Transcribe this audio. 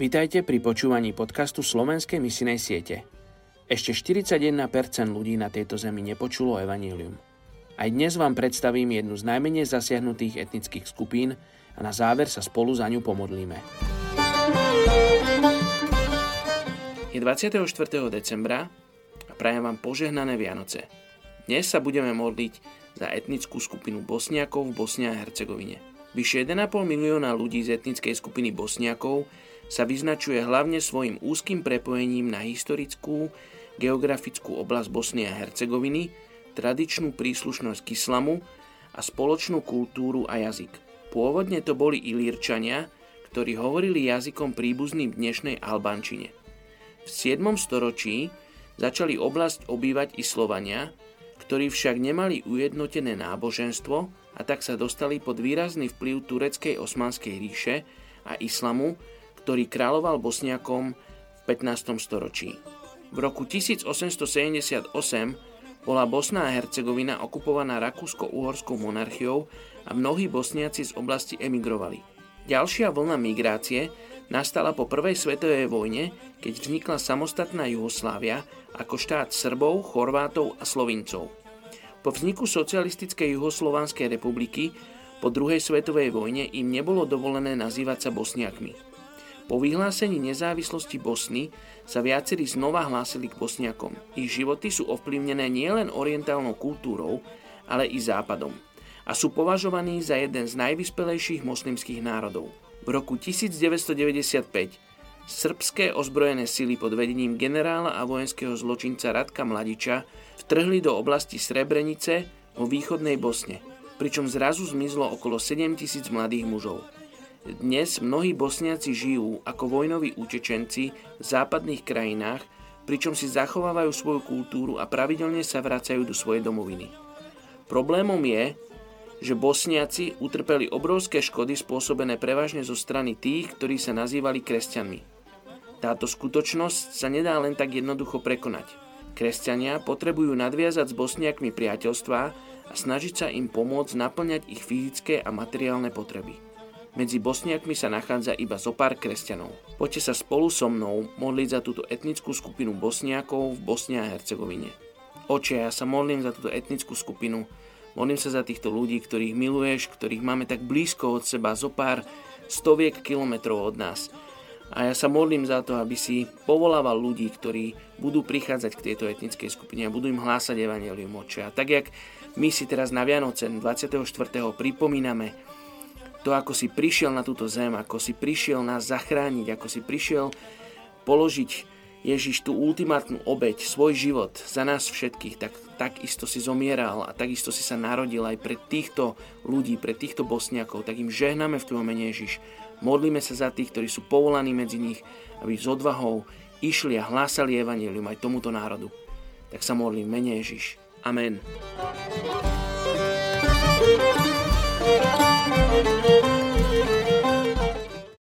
Vítajte pri počúvaní podcastu Slovenskej misinej siete. Ešte 41% ľudí na tejto zemi nepočulo evanílium. Aj dnes vám predstavím jednu z najmenej zasiahnutých etnických skupín a na záver sa spolu za ňu pomodlíme. Je 24. decembra a prajem vám požehnané Vianoce. Dnes sa budeme modliť za etnickú skupinu Bosniakov v Bosne a Hercegovine. Vyše 1,5 milióna ľudí z etnickej skupiny Bosniakov sa vyznačuje hlavne svojim úzkým prepojením na historickú, geografickú oblasť Bosny a Hercegoviny, tradičnú príslušnosť k islamu a spoločnú kultúru a jazyk. Pôvodne to boli Ilírčania, ktorí hovorili jazykom príbuzným dnešnej Albánčine. V 7. storočí začali oblasť obývať i Slovania, ktorí však nemali ujednotené náboženstvo a tak sa dostali pod výrazný vplyv tureckej osmanskej ríše a islamu, ktorý kráľoval Bosniakom v 15. storočí. V roku 1878 bola Bosna a Hercegovina okupovaná Rakúsko-Uhorskou monarchiou a mnohí Bosniaci z oblasti emigrovali. Ďalšia vlna migrácie nastala po prvej svetovej vojne, keď vznikla samostatná Juhoslávia ako štát Srbov, Chorvátov a Slovincov. Po vzniku socialistickej Juhoslovanskej republiky po druhej svetovej vojne im nebolo dovolené nazývať sa Bosniakmi. Po vyhlásení nezávislosti Bosny sa viacerí znova hlásili k Bosniakom. Ich životy sú ovplyvnené nielen orientálnou kultúrou, ale i západom a sú považovaní za jeden z najvyspelejších moslimských národov. V roku 1995 srbské ozbrojené sily pod vedením generála a vojenského zločinca Radka Mladiča vtrhli do oblasti Srebrenice vo východnej Bosne, pričom zrazu zmizlo okolo 7 tisíc mladých mužov. Dnes mnohí bosniaci žijú ako vojnoví utečenci v západných krajinách, pričom si zachovávajú svoju kultúru a pravidelne sa vracajú do svojej domoviny. Problémom je, že Bosniaci utrpeli obrovské škody spôsobené prevažne zo strany tých, ktorí sa nazývali kresťanmi. Táto skutočnosť sa nedá len tak jednoducho prekonať. Kresťania potrebujú nadviazať s Bosniakmi priateľstvá a snažiť sa im pomôcť naplňať ich fyzické a materiálne potreby. Medzi Bosniakmi sa nachádza iba zo pár kresťanov. Poďte sa spolu so mnou modliť za túto etnickú skupinu Bosniakov v Bosne a Hercegovine. Oče, ja sa modlím za túto etnickú skupinu, modlím sa za týchto ľudí, ktorých miluješ, ktorých máme tak blízko od seba, zo pár stoviek kilometrov od nás. A ja sa modlím za to, aby si povolával ľudí, ktorí budú prichádzať k tejto etnickej skupine a budú im hlásať Evangelium Oče. A tak jak my si teraz na Vianoce 24. pripomíname to, ako si prišiel na túto zem, ako si prišiel nás zachrániť, ako si prišiel položiť Ježiš tú ultimátnu obeď, svoj život za nás všetkých, tak takisto si zomieral a takisto si sa narodil aj pre týchto ľudí, pre týchto bosniakov, tak im žehnáme v tvojom mene Ježiš. Modlíme sa za tých, ktorí sú povolaní medzi nich, aby s odvahou išli a hlásali evanelium aj tomuto národu. Tak sa modlím mene Ježiš. Amen. Thank you. Música